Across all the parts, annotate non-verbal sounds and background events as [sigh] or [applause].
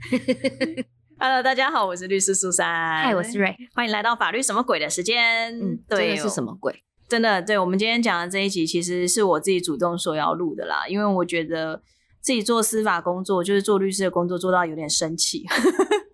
[laughs] Hello，大家好，我是律师苏珊。嗨，我是瑞。欢迎来到法律什么鬼的时间。嗯，对，是什么鬼？真的，对我们今天讲的这一集，其实是我自己主动说要录的啦，因为我觉得自己做司法工作，就是做律师的工作，做到有点生气。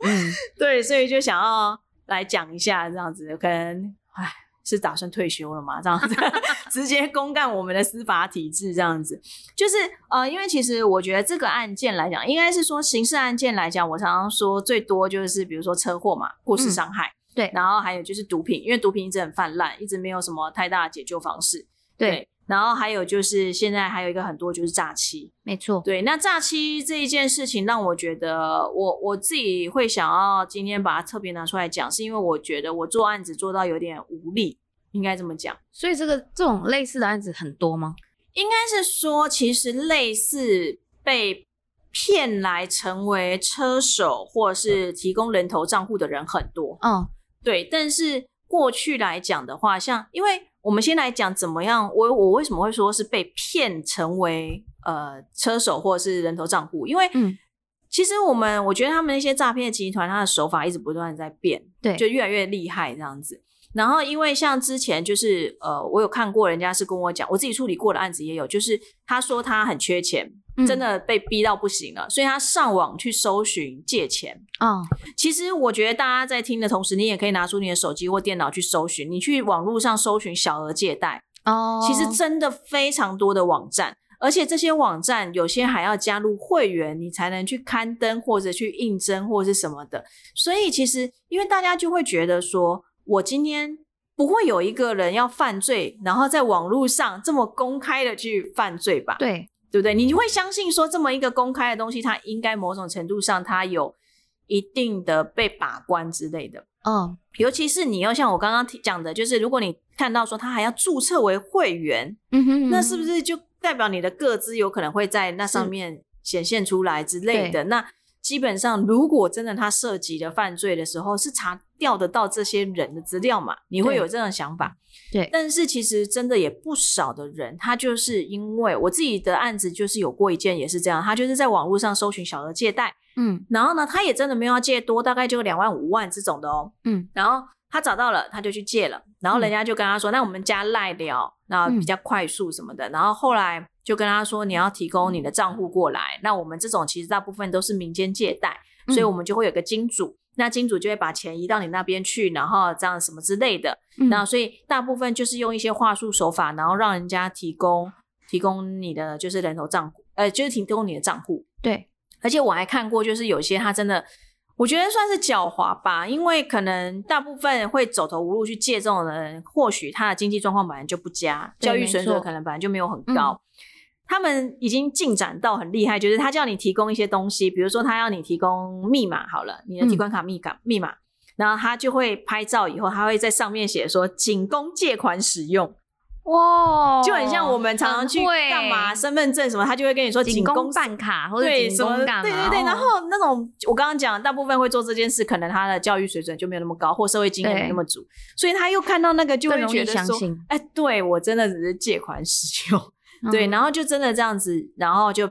嗯，[laughs] 对，所以就想要来讲一下这样子，可能，唉。是打算退休了吗？这样子 [laughs] 直接公干我们的司法体制，这样子就是呃，因为其实我觉得这个案件来讲，应该是说刑事案件来讲，我常常说最多就是比如说车祸嘛，过失伤害，对，然后还有就是毒品，因为毒品一直很泛滥，一直没有什么太大的解救方式，对。然后还有就是现在还有一个很多就是诈欺，没错，对。那诈欺这一件事情让我觉得，我我自己会想要今天把它特别拿出来讲，是因为我觉得我做案子做到有点无力，应该这么讲。所以这个这种类似的案子很多吗？应该是说，其实类似被骗来成为车手或是提供人头账户的人很多。嗯，对。但是过去来讲的话，像因为。我们先来讲怎么样，我我为什么会说是被骗成为呃车手或者是人头账户？因为嗯，其实我们我觉得他们那些诈骗集团，他的手法一直不断在变，对，就越来越厉害这样子。然后因为像之前就是呃，我有看过人家是跟我讲，我自己处理过的案子也有，就是他说他很缺钱。真的被逼到不行了，所以他上网去搜寻借钱。哦，其实我觉得大家在听的同时，你也可以拿出你的手机或电脑去搜寻。你去网络上搜寻小额借贷，哦，其实真的非常多的网站，而且这些网站有些还要加入会员，你才能去刊登或者去应征或者是什么的。所以其实，因为大家就会觉得说，我今天不会有一个人要犯罪，然后在网络上这么公开的去犯罪吧？对。对不对？你会相信说这么一个公开的东西，它应该某种程度上它有一定的被把关之类的。嗯，尤其是你要像我刚刚讲的，就是如果你看到说他还要注册为会员，嗯哼，那是不是就代表你的个资有可能会在那上面显现出来之类的？那基本上，如果真的他涉及的犯罪的时候，是查调得到这些人的资料嘛？你会有这种想法？对。但是其实真的也不少的人，他就是因为我自己的案子，就是有过一件也是这样，他就是在网络上搜寻小额借贷，嗯，然后呢，他也真的没有要借多，大概就两万五万这种的哦，嗯，然后他找到了，他就去借了，然后人家就跟他说，那我们加赖聊，那比较快速什么的，然后后来。就跟他说你要提供你的账户过来，那我们这种其实大部分都是民间借贷，所以我们就会有个金主，那金主就会把钱移到你那边去，然后这样什么之类的，那所以大部分就是用一些话术手法，然后让人家提供提供你的就是人头账户，呃，就是提供你的账户。对，而且我还看过，就是有些他真的，我觉得算是狡猾吧，因为可能大部分会走投无路去借这种人，或许他的经济状况本来就不佳，教育水准可能本来就没有很高。他们已经进展到很厉害，就是他叫你提供一些东西，比如说他要你提供密码，好了，你的提款卡密码密码，然后他就会拍照，以后他会在上面写说仅供借款使用，哇，就很像我们常常去干嘛，身份证什么，他就会跟你说仅供办卡或者什么，对对对，然后那种我刚刚讲，大部分会做这件事，可能他的教育水准就没有那么高，或社会经验没那么足，所以他又看到那个就会觉得说，哎，对我真的只是借款使用。对，然后就真的这样子，然后就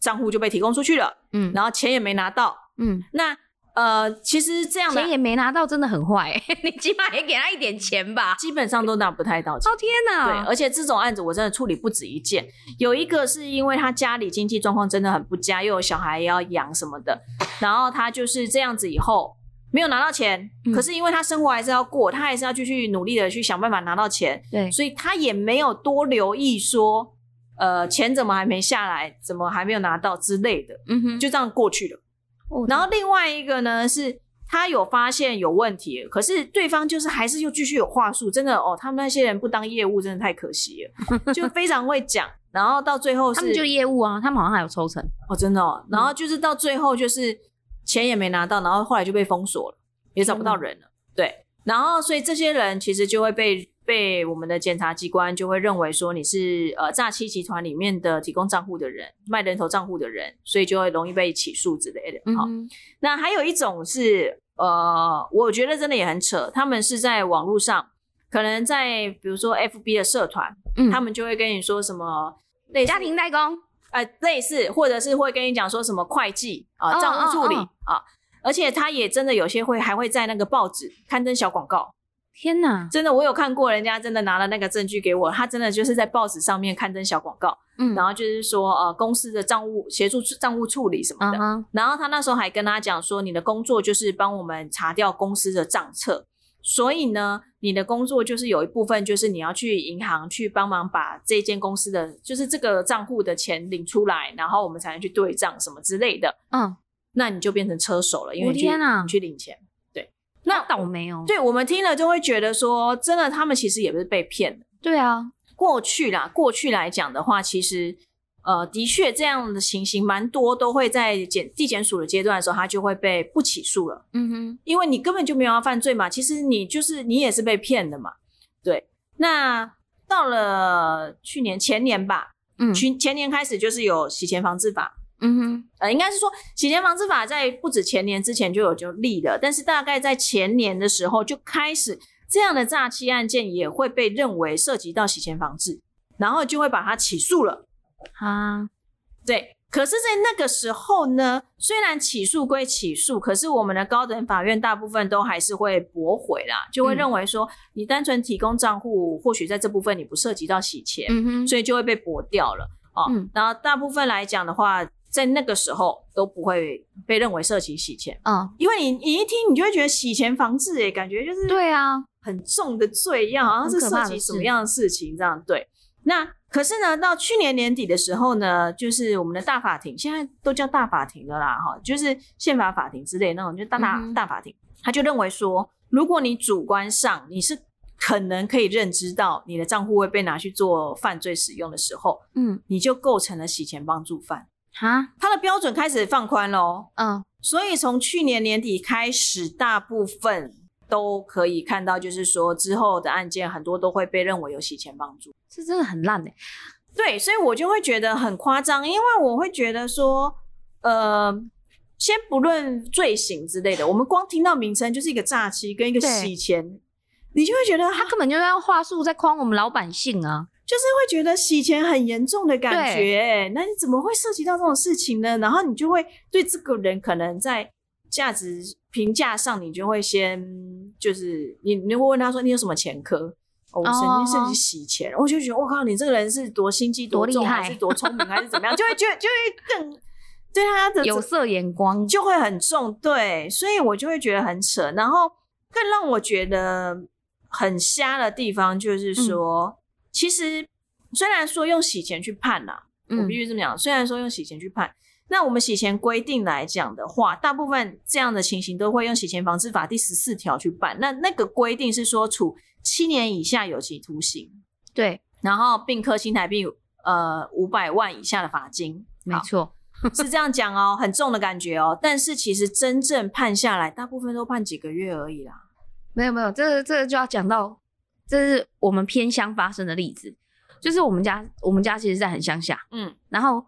账户就被提供出去了，嗯，然后钱也没拿到，嗯，那呃，其实这样的钱也没拿到，真的很坏，[laughs] 你起码也给他一点钱吧，基本上都拿不太到钱。哦天哪！对，而且这种案子我真的处理不止一件，有一个是因为他家里经济状况真的很不佳，又有小孩要养什么的，然后他就是这样子以后没有拿到钱，可是因为他生活还是要过，他还是要继续努力的去想办法拿到钱，对，所以他也没有多留意说。呃，钱怎么还没下来？怎么还没有拿到之类的？嗯哼，就这样过去了。然后另外一个呢，是他有发现有问题，可是对方就是还是又继续有话术。真的哦，他们那些人不当业务，真的太可惜了。就非常会讲，然后到最后是他们就业务啊，他们好像还有抽成哦，真的。哦。然后就是到最后就是钱也没拿到，然后后来就被封锁了，也找不到人了。对，然后所以这些人其实就会被。被我们的检察机关就会认为说你是呃诈欺集团里面的提供账户的人，卖人头账户的人，所以就会容易被起诉之类的。好，那还有一种是呃，我觉得真的也很扯，他们是在网络上，可能在比如说 FB 的社团，他们就会跟你说什么家庭代工，呃，类似，或者是会跟你讲说什么会计啊、哦账务助理哦啊，而且他也真的有些会还会在那个报纸刊登小广告，天哪，真的我有看过，人家真的拿了那个证据给我，他真的就是在报纸上面刊登小广告，嗯，然后就是说呃公司的账务协助账务处理什么的，嗯哼，然后他那时候还跟他讲说，你的工作就是帮我们查掉公司的账册，所以呢，你的工作就是有一部分就是你要去银行去帮忙把这间公司的，就是这个账户的钱领出来，然后我们才能去对账什么之类的。嗯，那你就变成车手了，因为你去领钱。对，那那倒霉哦。对我们听了就会觉得说，真的他们其实也不是被骗的。对啊，过去啦，过去来讲的话，其实呃，的确这样的情形蛮多，都会在检地检署的阶段的时候，他就会被不起诉了，嗯哼，因为你根本就没有要犯罪嘛，其实你就是你也是被骗的嘛，对。那到了去年前年吧，嗯去前年开始就是有洗钱防治法，嗯哼，呃，应该是说洗钱防治法在不止前年之前就有就立了，但是大概在前年的时候就开始这样的诈欺案件也会被认为涉及到洗钱防治，然后就会把它起诉了。啊，对，可是，在那个时候呢，虽然起诉归起诉，可是我们的高等法院大部分都还是会驳回啦，就会嗯认为说，你单纯提供账户，或许在这部分你不涉及到洗钱，所以就会被驳掉了哦。嗯然后大部分来讲的话，在那个时候都不会被认为涉及洗钱，嗯，因为你你一听你就会觉得洗钱防治，诶，感觉就是对啊，很重的罪一样，好像是涉及什么样的事情这样对。那可是呢，到去年年底的时候呢，就是我们的大法庭，现在都叫大法庭了啦，哈，就是宪法法庭之类那种，就大大、嗯大法庭，他就认为说，如果你主观上你是可能可以认知到你的账户会被拿去做犯罪使用的时候，嗯，你就构成了洗钱帮助犯，哈，它的标准开始放宽喽。嗯，所以从去年年底开始，大部分都可以看到，就是说之后的案件很多都会被认为有洗钱帮助。这真的很烂哎。对，所以我就会觉得很夸张，因为我会觉得说，呃，先不论罪行之类的，我们光听到名称就是一个诈欺跟一个洗钱，你就会觉得他根本就在用话术在诓我们老百姓啊。就是会觉得洗钱很严重的感觉、欸，那你怎么会涉及到这种事情呢？然后你就会对这个人可能在价值评价上，你就会先就是你你会问他说你有什么前科？哦，我曾经甚至洗钱，我就觉得我靠，你这个人是多心机重，多厉害还是多聪明，还是怎么样？就会觉得就会更对他的有色眼光，就会很重，对，所以我就会觉得很扯。然后更让我觉得很瞎的地方，就是说，其实虽然说用洗钱去判啦、我嗯必须这么讲，虽然说用洗钱去判，那我们洗钱规定来讲的话，大部分这样的情形都会用洗钱防治法第十四条去办。那那个规定是说处七年以下有期徒刑，对，然后并科新台币呃五百万以下的罚金。好没错，是这样讲哦，很重的感觉哦。但是其实真正判下来，大部分都判几个月而已啦。没有没有，这个这个就要讲到，这是我们偏乡发生的例子，就是我们家我们家其实在很乡下，嗯。然后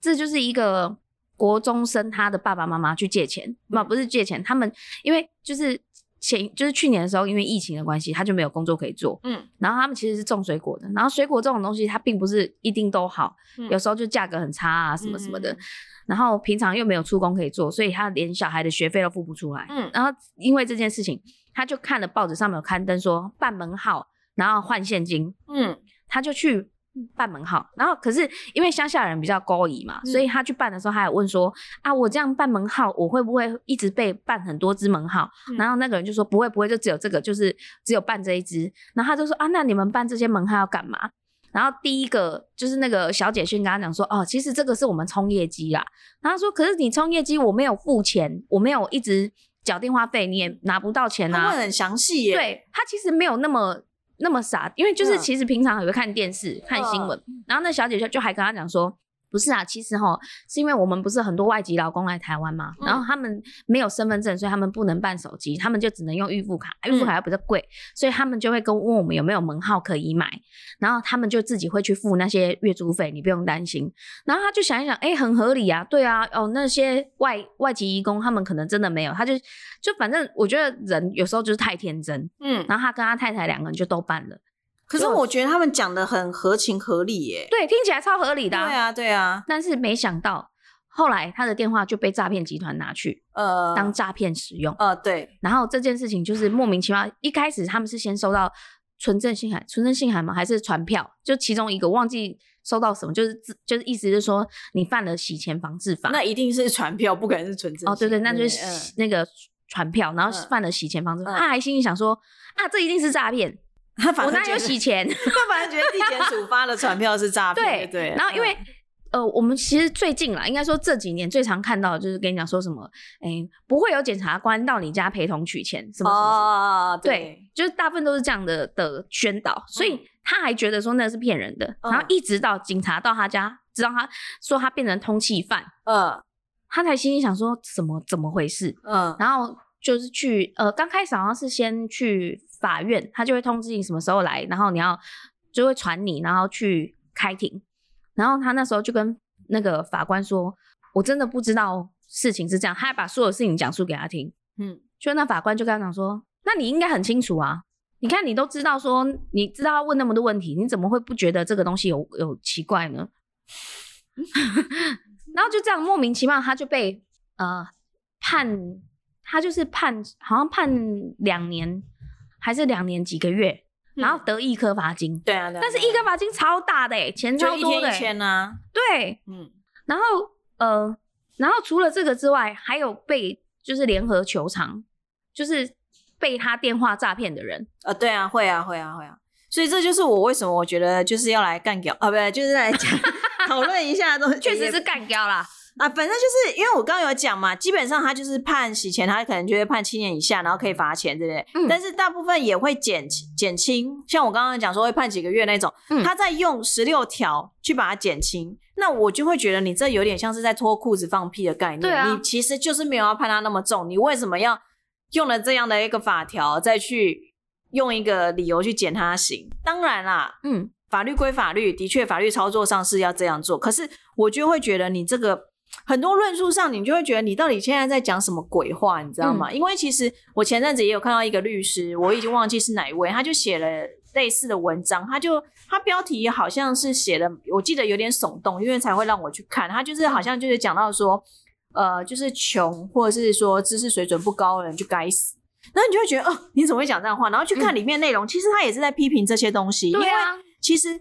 这就是一个国中生他的爸爸妈妈去借钱，不、嗯不是借钱，他们因为就是前就是去年的时候，因为疫情的关系，他就没有工作可以做，嗯。然后他们其实是种水果的，然后水果这种东西它并不是一定都好，嗯有时候就价格很差啊什么什么的，嗯。然后平常又没有出工可以做，所以他连小孩的学费都付不出来。嗯。然后因为这件事情，他就看了报纸上面有刊登说办门号，然后换现金，嗯他就去办门号。然后可是因为乡下人比较高疑嘛，嗯所以他去办的时候，他还问说啊，我这样办门号，我会不会一直被办很多只门号？嗯然后那个人就说不会不会，就只有这个，就是只有办这一只。然后他就说啊，那你们办这些门号要干嘛？然后第一个就是那个小姐先跟他讲说，哦，其实这个是我们冲业绩啦。然后他说，可是你冲业绩，我没有付钱，我没有一直缴电话费，你也拿不到钱啊他问。很详细耶。对他其实没有那么那么傻，因为就是嗯其实平常也会看电视、看新闻，然后那小姐就就还跟他讲说。不是啊，其实哈，是因为我们不是很多外籍劳工来台湾嘛，嗯然后他们没有身份证，所以他们不能办手机，他们就只能用预付卡，预付卡又比较贵，所以他们就会跟问我们有没有门号可以买，然后他们就自己会去付那些月租费，你不用担心。然后他就想一想，哎、很合理啊，对啊，哦，那些外外籍移工他们可能真的没有，他就就反正我觉得人有时候就是太天真，嗯，然后他跟他太太两个人就都办了。可是我觉得他们讲的很合情合理耶。对，听起来超合理的。对啊，对啊。但是没想到后来他的电话就被诈骗集团拿去呃当诈骗使用。呃，对。然后这件事情就是莫名其妙，一开始他们是先收到纯正信函，纯正信函吗？还是传票？就其中一个忘记收到什么，就是就是意思是说你犯了洗钱防治法。那一定是传票，不可能是存证。哦，对对，那就是那个传票，然后犯了洗钱防治法。他还心里想说啊，这一定是诈骗。我哪有洗钱？[laughs] 他反正觉得地检署发的传票是诈骗。对对。然后因为呃，我们其实最近啦，应该说这几年最常看到就是跟你讲说什么，哎，不会有检察官到你家陪同取钱，什么什么。对，就是大部分都是这样的的宣导，所以他还觉得说那是骗人的。然后一直到警察到他家，知道他说他变成通缉犯，嗯，他才心里想说怎么怎么回事？嗯，然后就是去呃，刚开始好像是先去。法院他就会通知你什么时候来，然后你要就会传你，然后去开庭。然后他那时候就跟那个法官说：“我真的不知道事情是这样。”他还把所有事情讲述给他听。嗯，就那法官就跟他讲说：“那你应该很清楚啊，你看你都知道说，你知道要问那么多问题，你怎么会不觉得这个东西有有奇怪呢？” [laughs] 然后就这样莫名其妙，他就被呃判，他就是判好像判两年。还是两年几个月，然后得一颗罚金。对啊，但是一颗罚金超大的哎，钱超多的。一天呢？对，嗯。然后呃，然后除了这个之外，还有被就是联合球场，就是被他电话诈骗的人。呃，对啊，会啊，会啊，会啊。所以这就是我为什么我觉得就是要来干掉啊，不对，就是来讲 [laughs] 讨论一下都确实是干掉啦。啊，反正就是因为我刚刚有讲嘛，基本上他就是判洗钱，他可能就会判七年以下，然后可以罚钱，对不对？嗯。但是大部分也会减减轻，像我刚刚讲说会判几个月那种，他在用十六条去把它减轻，那我就会觉得你这有点像是在脱裤子放屁的概念。对啊。你其实就是没有要判他那么重，你为什么要用了这样的一个法条再去用一个理由去减他刑？当然啦，嗯，法律归法律，的确法律操作上是要这样做，可是我就会觉得你这个。很多论述上，你就会觉得你到底现在在讲什么鬼话，你知道吗？因为其实我前阵子也有看到一个律师，我已经忘记是哪一位，他就写了类似的文章，他就他标题好像是写的，我记得有点耸动，因为才会让我去看。他就是好像就是讲到说，呃，就是穷或者是说知识水准不高的人就该死。然后你就会觉得，哦，你怎么会讲这样话？然后去看里面内容，其实他也是在批评这些东西。因为，其实。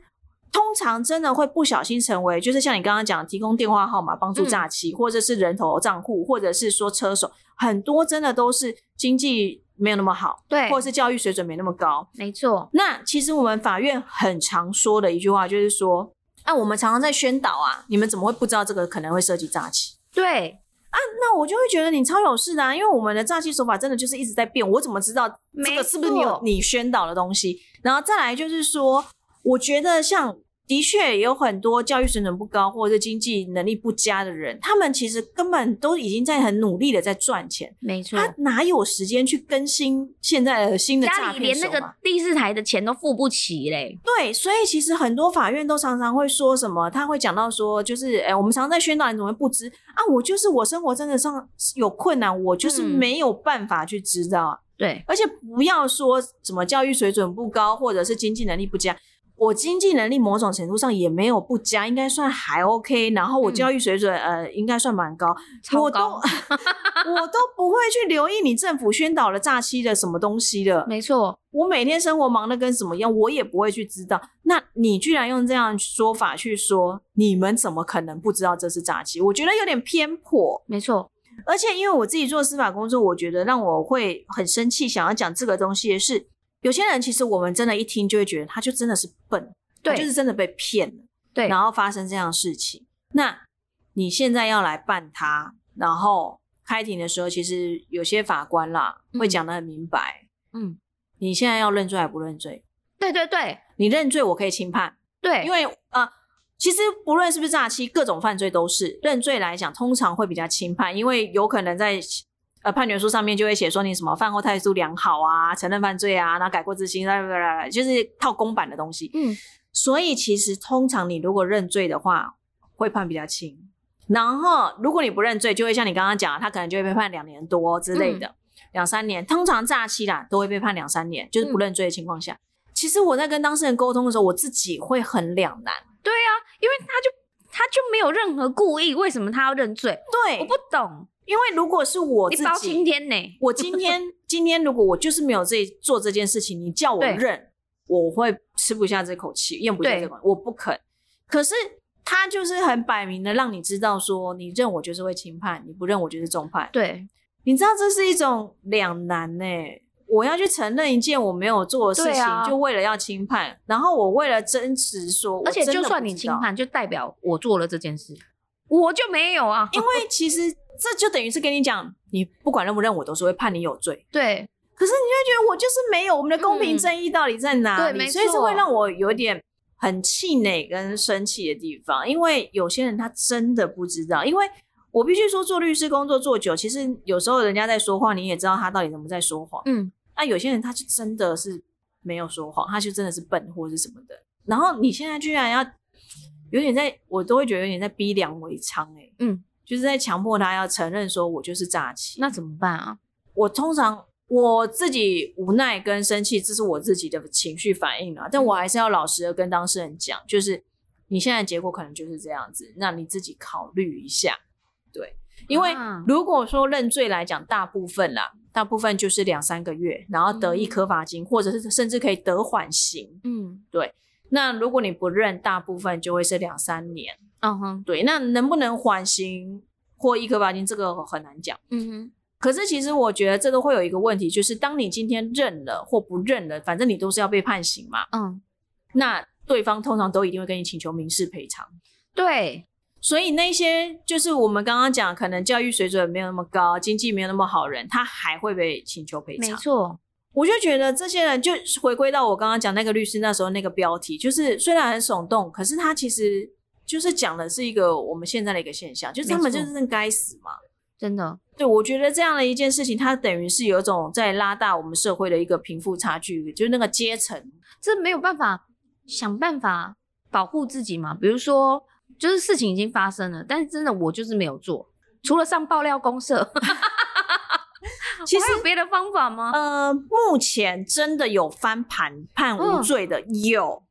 通常真的会不小心成为，就是像你刚刚讲，提供电话号码帮助诈欺，或者是人头账户，或者是说车手，很多真的都是经济没有那么好，对，或者是教育水准没那么高，没错。那其实我们法院很常说的一句话就是说，啊，我们常常在宣导啊，你们怎么会不知道这个可能会涉及诈欺？对，啊，那我就会觉得你超有事的，啊，因为我们的诈欺手法真的就是一直在变，我怎么知道这个是不是你有你宣导的东西？然后再来就是说。我觉得像的确有很多教育水准不高或者是经济能力不佳的人，他们其实根本都已经在很努力的在赚钱。没错，他哪有时间去更新现在的新的家里连那个第四台的钱都付不起嘞。对，所以其实很多法院都常常会说什么，他会讲到说，就是哎，我们常常在宣导，你怎么会不知啊？我就是我生活真的上有困难，我就是没有办法去知道。对，而且不要说什么教育水准不高或者是经济能力不佳。我经济能力某种程度上也没有不佳，应该算还 OK。然后我教育水准呃应该算蛮高，我都我都不会去留意你政府宣导了诈欺的什么东西的。没错，我每天生活忙得跟什么样，我也不会去知道。那你居然用这样说法去说，你们怎么可能不知道这是诈欺？我觉得有点偏颇。没错，而且因为我自己做司法工作，我觉得让我会很生气，想要讲这个东西的是。有些人其实我们真的，一听就会觉得他就真的是笨，对，就是真的被骗了，对，然后发生这样的事情。那你现在要来办他，然后开庭的时候，其实有些法官啦会讲的很明白，嗯，你现在要认罪还不认罪？对对对，你认罪我可以轻判，对，因为呃，其实不论是不是诈欺，各种犯罪都是认罪来讲，通常会比较轻判，因为有可能在。呃，判决书上面就会写说你什么饭后态度良好啊，承认犯罪啊，然后改过自新，就是套公版的东西。嗯，所以其实通常你如果认罪的话，会判比较轻。然后如果你不认罪，就会像你刚刚讲，他可能就会被判两年多之类的，两三年。通常诈欺啦都会被判两三年，就是不认罪的情况下。其实我在跟当事人沟通的时候，我自己会很两难。对啊，因为他就他就没有任何故意，为什么他要认罪？对，我不懂。因为如果是我自己，包青天呢？我今天 [laughs] 今天如果我就是没有这做这件事情，你叫我认，我会吃不下这口气，咽不下这口，我不肯。可是他就是很摆明的让你知道，说你认我就是会轻判，你不认我就是重判。对，你知道这是一种两难呢。我要去承认一件我没有做的事情，就为了要轻判，然后我为了真实说，而且就算你轻判，就代表我做了这件事，我就没有啊。因为其实这就等于是跟你讲，你不管认不认，我都是会判你有罪。对，可是你会觉得我就是没有，我们的公平正义到底在哪里？所以这会让我有点很气馁跟生气的地方，因为有些人他真的不知道，因为我必须说做律师工作做久，其实有时候人家在说话，你也知道他到底怎么在说谎。嗯。那有些人他就真的是没有说谎，他就真的是笨或者是什么的。然后你现在居然要有点在，我都会觉得有点在逼良为娼哎，嗯，就是在强迫他要承认说我就是诈欺。那怎么办啊？我通常我自己无奈跟生气，这是我自己的情绪反应啊。但我还是要老实的跟当事人讲，就是你现在结果可能就是这样子，那你自己考虑一下。对，因为如果说认罪来讲，大部分啦。大部分就是两三个月，然后得一颗罚金，或者是甚至可以得缓刑。嗯，对。那如果你不认，大部分就会是两三年。嗯哼，对。那能不能缓刑或一颗罚金，这个很难讲。嗯哼。可是其实我觉得这都会有一个问题，就是当你今天认了或不认了，反正你都是要被判刑嘛。嗯。那对方通常都一定会跟你请求民事赔偿。对。所以那些就是我们刚刚讲，可能教育水准没有那么高，经济没有那么好人，他还会被请求赔偿。没错，我就觉得这些人就回归到我刚刚讲那个律师那时候那个标题，就是虽然很耸动，可是他其实就是讲的是一个我们现在的一个现象，就是他们就是该死嘛，真的。对，我觉得这样的一件事情，它等于是有一种在拉大我们社会的一个贫富差距，就是那个阶层，这没有办法想办法保护自己嘛，比如说。就是事情已经发生了，但是真的我就是没有做，除了上爆料公社，[laughs] 其实有别的方法吗？呃，目前真的有翻盘判无罪的有，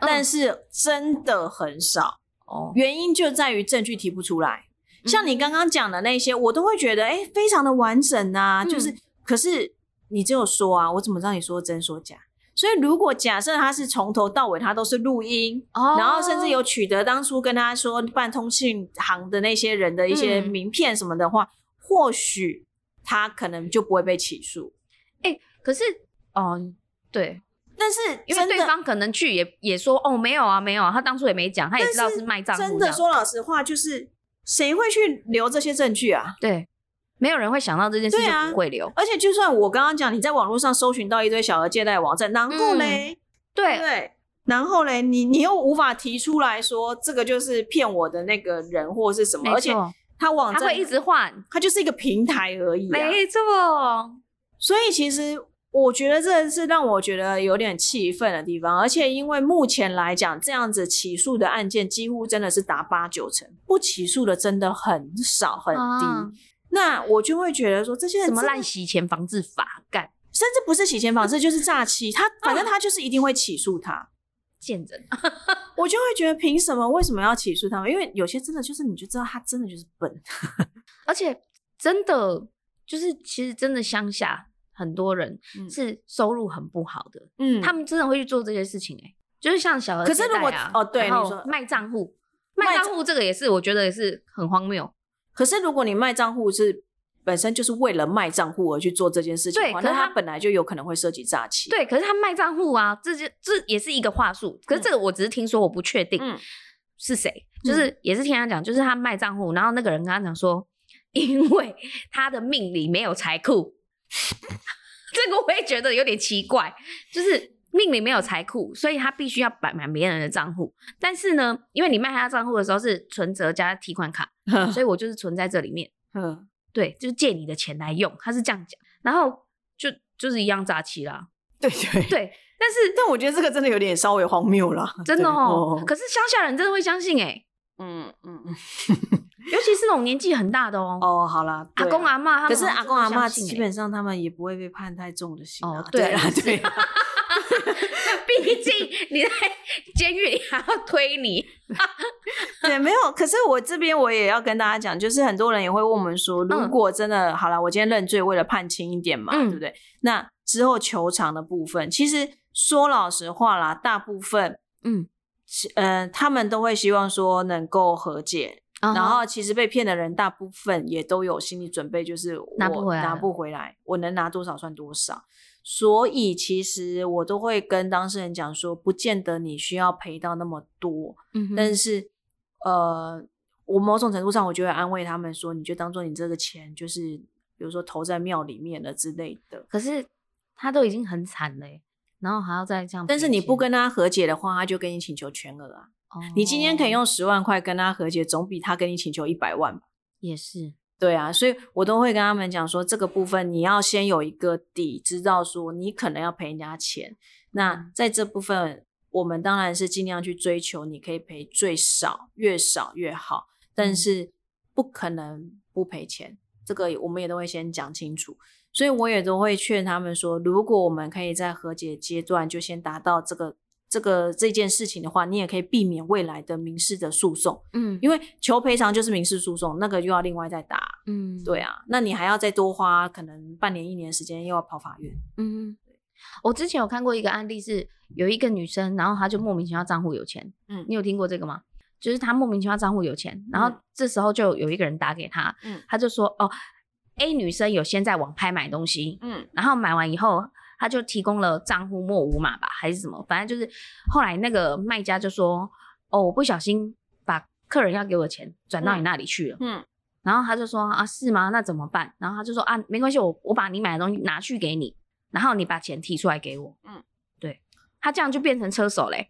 但是真的很少哦。原因就在于证据提不出来，像你刚刚讲的那些，我都会觉得哎，非常的完整啊。就是，可是你只有说啊，我怎么知道你说真说假？所以，如果假设他是从头到尾他都是录音，然后甚至有取得当初跟他说办通讯行的那些人的一些名片什么的话，或许他可能就不会被起诉。哎，可是哦，对，但是因为对方可能去也也说哦，没有啊，没有啊，他当初也没讲，他也知道是卖账。真的说老实话，就是谁会去留这些证据啊？对。没有人会想到这件事，就不会留。而且，就算我刚刚讲，你在网络上搜寻到一堆小额借贷网站，然后嘞，对对，然后嘞，你你又无法提出来说这个就是骗我的那个人或是什么，而且他网站会一直换，它就是一个平台而已。没错，所以其实我觉得这是让我觉得有点气愤的地方。而且因为目前来讲，这样子起诉的案件几乎真的是达八九成，不起诉的真的很少很低。那我就会觉得说，这些人什么烂洗钱防治法干，甚至不是洗钱防治，就是诈欺。他反正他就是一定会起诉他，[laughs] 见人。[laughs] 我就会觉得，凭什么？为什么要起诉他们？因为有些真的就是，你就知道他真的就是笨，[laughs] 而且真的就是，其实真的乡下很多人是收入很不好的，嗯，他们真的会去做这些事情，哎，就是像小额可是如果哦，对，你说卖账户，卖账户这个也是，我觉得也是很荒谬。可是，如果你卖账户是本身就是为了卖账户而去做这件事情的话，那他本来就有可能会涉及诈欺。对，可是他卖账户啊，这些这也是一个话术。可是这个我只是听说，我不确定是谁，就是也是听他讲，就是他卖账户，然后那个人跟他讲说，[laughs] 因为他的命里没有财库，[laughs] 这个我也觉得有点奇怪，就是。命里没有财库，所以他必须要摆满别人的账户。但是呢，因为你卖他账户的时候是存折加提款卡，[laughs] 所以我就是存在这里面。[laughs] 嗯，对，就是借你的钱来用，他是这样讲。然后就就是一样诈欺啦。对对对，但是但我觉得这个真的有点稍微荒谬了，真的哦。可是乡下人真的会相信哎。嗯嗯嗯，尤其是那种年纪很大的哦。哦，好啦，阿公阿妈，可是阿公阿妈基本上他们也不会被判太重的刑。[laughs] 哦，对啊，对啊。[laughs] 毕竟你在监狱里还要推你。[laughs] 对，没有。可是我这边我也要跟大家讲，就是很多人也会问我们说，如果真的好了，我今天认罪，为了判轻一点嘛，对不对？那之后求偿的部分，其实说老实话啦，大部分，嗯，呃，他们都会希望说能够和解。然后其实被骗的人大部分也都有心理准备，就是我拿不回来，我能拿多少算多少。所以其实我都会跟当事人讲说，不见得你需要赔到那么多。嗯，但是呃，我某种程度上我就会安慰他们说，你就当做你这个钱就是比如说投在庙里面了之类的。可是他都已经很惨了，然后还要再这样。但是你不跟他和解的话，他就跟你请求全额啊。你今天可以用十万块跟他和解，总比他跟你请求一百万吧？也是，对啊，所以我都会跟他们讲说，这个部分你要先有一个底，知道说你可能要赔人家钱。那在这部分，我们当然是尽量去追求，你可以赔最少，越少越好，但是不可能不赔钱。这个我们也都会先讲清楚，所以我也都会劝他们说，如果我们可以在和解阶段就先达到这个。这个这件事情的话，你也可以避免未来的民事的诉讼，嗯，因为求赔偿就是民事诉讼，那个又要另外再打，嗯，对啊，那你还要再多花可能半年一年时间，又要跑法院，嗯，我之前有看过一个案例，是有一个女生，然后她就莫名其妙账户有钱，嗯，你有听过这个吗？就是她莫名其妙账户有钱，然后这时候就有一个人打给她，嗯，她就说，哦，A 女生有先在网拍买东西，嗯，然后买完以后。他就提供了账户末五码吧，还是什么？反正就是后来那个卖家就说：“哦，我不小心把客人要给我的钱转到你那里去了。”嗯，然后他就说：“啊，是吗？那怎么办？”然后他就说：“啊，没关系，我我把你买的东西拿去给你，然后你把钱提出来给我。”嗯，对，他这样就变成车手嘞。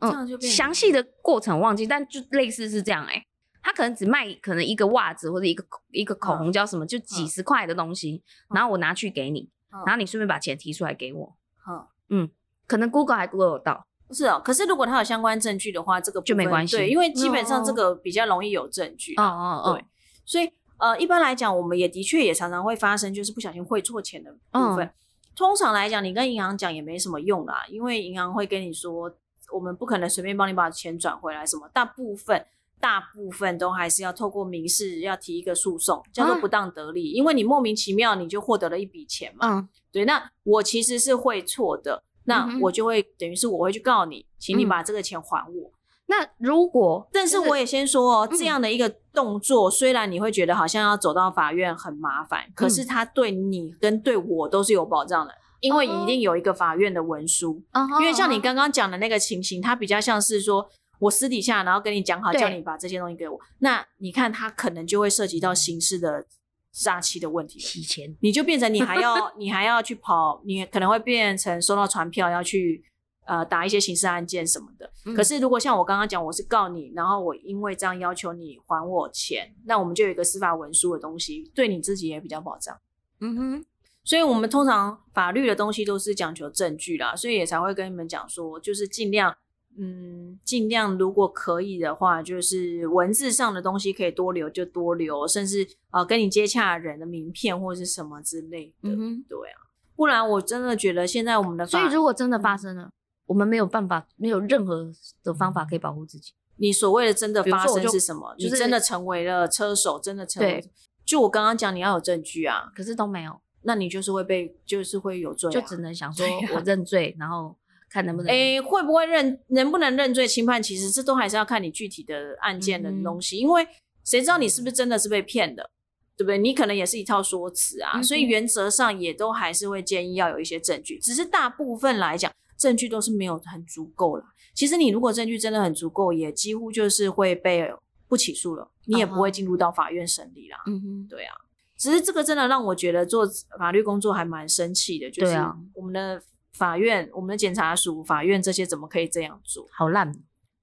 嗯，详细的过程忘记，但就类似是这样哎。他可能只卖可能一个袜子或者一个一个口红胶什么，就几十块的东西，然后我拿去给你。然后你顺便把钱提出来给我，好，嗯，可能 Google 还 Google 到，是哦。可是如果他有相关证据的话，这个就没关系，对，因为基本上这个比较容易有证据，哦哦哦，对。所以呃，一般来讲，我们也的确也常常会发生，就是不小心汇错钱的部分。通常来讲，你跟银行讲也没什么用啦，因为银行会跟你说，我们不可能随便帮你把钱转回来，什么大部分。大部分都还是要透过民事要提一个诉讼，叫做不当得利，因为你莫名其妙你就获得了一笔钱嘛。嗯，对。那我其实是会错的，那我就会等于是我会去告你，请你把这个钱还我。那如果，但是我也先说哦，这样的一个动作，虽然你会觉得好像要走到法院很麻烦，可是他对你跟对我都是有保障的，因为一定有一个法院的文书。因为像你刚刚讲的那个情形，它比较像是说。我私底下，然后跟你讲好，叫你把这些东西给我。那你看，他可能就会涉及到刑事的诈欺的问题，洗钱，你就变成你还要 [laughs] 你还要去跑，你可能会变成收到传票要去呃打一些刑事案件什么的。可是如果像我刚刚讲，我是告你，然后我因为这样要求你还我钱，那我们就有一个司法文书的东西，对你自己也比较保障。嗯哼，所以我们通常法律的东西都是讲求证据啦，所以也才会跟你们讲说，就是尽量。嗯，尽量如果可以的话，就是文字上的东西可以多留就多留，甚至呃跟你接洽人的名片或者是什么之类的。嗯对啊，不然我真的觉得现在我们的所以如果真的发生了，我们没有办法，没有任何的方法可以保护自己。你所谓的真的发生是什么？你真的成为了车手，真的成为？就我刚刚讲，你要有证据啊，可是都没有，那你就是会被，就是会有罪，就只能想说我认罪，然后。看能不能诶，会不会认能不能认罪轻判？其实这都还是要看你具体的案件的东西，因为谁知道你是不是真的是被骗的，对不对？你可能也是一套说辞啊，所以原则上也都还是会建议要有一些证据。只是大部分来讲，证据都是没有很足够了。其实你如果证据真的很足够，也几乎就是会被不起诉了，你也不会进入到法院审理啦。嗯哼，对啊。只是这个真的让我觉得做法律工作还蛮生气的，就是我们的。法院、我们的检察署、法院这些怎么可以这样做？好烂。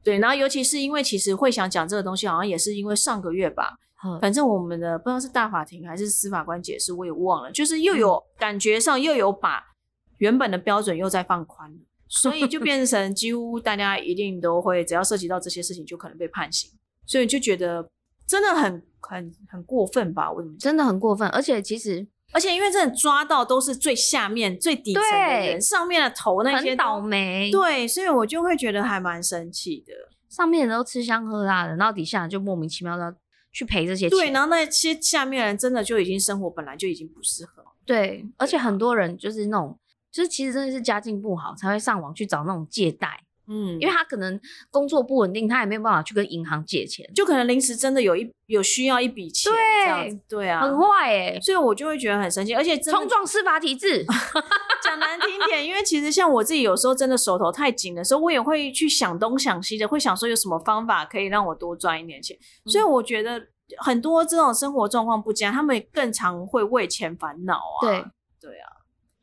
对，然后尤其是因为其实会想讲这个东西，好像也是因为上个月吧。反正我们的不知道是大法庭还是司法官解释，我也忘了。就是又有感觉上又有把原本的标准又在放宽了，所以就变成 [laughs] 几乎大家一定都会，只要涉及到这些事情，就可能被判刑。所以就觉得真的很很很过分吧？为什么？真的很过分，而且其实而且因为真的抓到都是最下面最底层的人，上面的头那些倒霉。，对，所以我就会觉得还蛮生气的。上面人都吃香喝辣的，然后底下人就莫名其妙的去赔这些钱。对，然后那些下面的人真的就已经生活本来就已经不适合。对，而且很多人就是那种，就是其实真的是家境不好才会上网去找那种借贷，嗯，因为他可能工作不稳定，他也没有办法去跟银行借钱，就可能临时真的有一有需要一笔钱，这样子，对啊，很坏哎、所以我就会觉得很生气，而且冲撞司法体制。[laughs] 讲难听点，因为其实像我自己有时候真的手头太紧的时候，我也会去想东想西的，会想说有什么方法可以让我多赚一点钱。所以我觉得很多这种生活状况不佳，他们更常会为钱烦恼啊。对，对啊，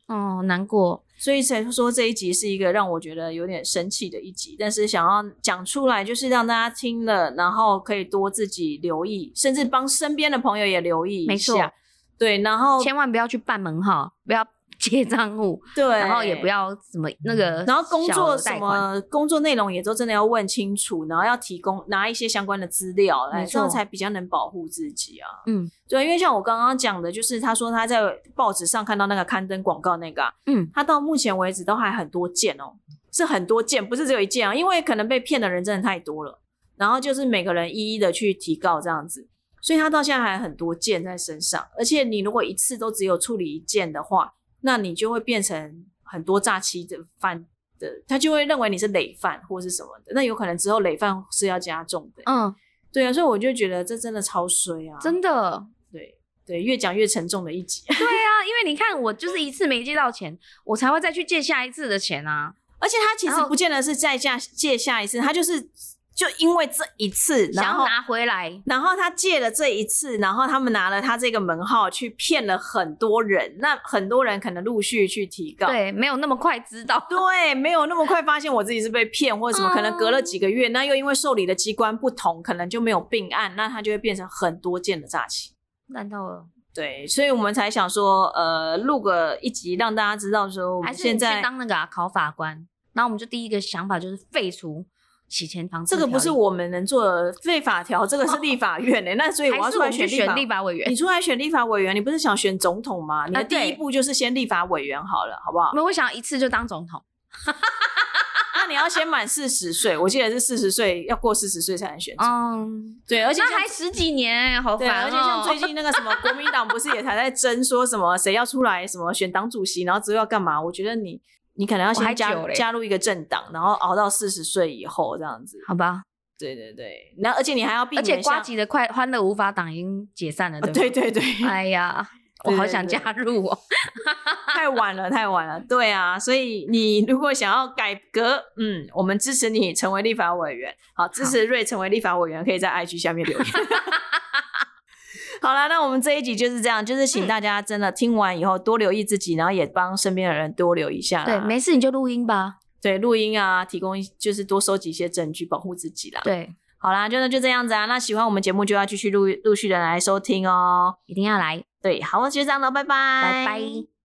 哦，难过。所以才说这一集是一个让我觉得有点生气的一集，但是想要讲出来，就是让大家听了，然后可以多自己留意，甚至帮身边的朋友也留意一没错下。对，然后千万不要去办门号，不要借账户，对，然后也不要什么那个，然后工作什？么工作内容也都真的要问清楚，然后要提供拿一些相关的资料来，这样才比较能保护自己啊。嗯对，因为像我刚刚讲的，就是他说他在报纸上看到那个刊登广告那个、啊，嗯，他到目前为止都还很多件哦，是很多件，不是只有一件啊，因为可能被骗的人真的太多了，然后就是每个人一一的去提告这样子，所以他到现在还很多件在身上，而且你如果一次都只有处理一件的话，那你就会变成很多诈欺的犯的，他就会认为你是累犯或是什么的，那有可能之后累犯是要加重的，嗯，对啊，所以我就觉得这真的超衰啊，真的。对对，越讲越沉重的一集。对啊，因为你看，我就是一次没借到钱，我才会再去借下一次的钱啊。而且他其实不见得是再下借下一次，他就是就因为这一次，然后拿回来，然后他借了这一次，然后他们拿了他这个门号去骗了很多人，那很多人可能陆续去提告。对，没有那么快知道。[laughs] 对，没有那么快发现我自己是被骗或者什么，可能隔了几个月，那又因为受理的机关不同，可能就没有并案，那他就会变成很多件的诈欺。难道了？对，所以我们才想说，呃，录个一集让大家知道说，我还是去们现在当那个、啊、考法官？然后我们就第一个想法就是废除洗钱防治这个不是我们能做的废法条，这个是立法院的、那所以我要出还是我们去来选立法。委员你？出来选立法委员，你不是想选总统吗？你的啊第一步就是先立法委员好了，好不好？没有，我想要一次就当总统。[laughs] 那你要先满四十岁，我记得是四十岁，要过四十岁才能选总。嗯，对，而且像那还十几年，好对，烦而且像哦。最近那个什么国民党不是也还在争说什么谁要出来什么选党主席，然后之后要干嘛？我觉得你你可能要先加加入一个政党，然后熬到四十岁以后这样子。好吧，对对对，那而且你还要避而且瓜吉的快欢乐无法党已经解散了，啊对吗对对对，哎呀，[laughs] 我好想加入哦。太晚了，太晚了。对啊，所以你如果想要改革，嗯，我们支持你成为立法委员。好，支持瑞成为立法委员，可以在 IG 下面留言。[laughs] [laughs] 好了，那我们这一集就是这样，就是请大家真的听完以后多留意自己，然后也帮身边的人多留意一下啦。对，没事你就录音吧。对录音啊，提供就是多收集一些证据，保护自己啦。，对，好啦，就那就这样子啊。那喜欢我们节目就要继续陆陆续的来收听哦。一定要来，对，好，就这样了，拜拜，拜拜。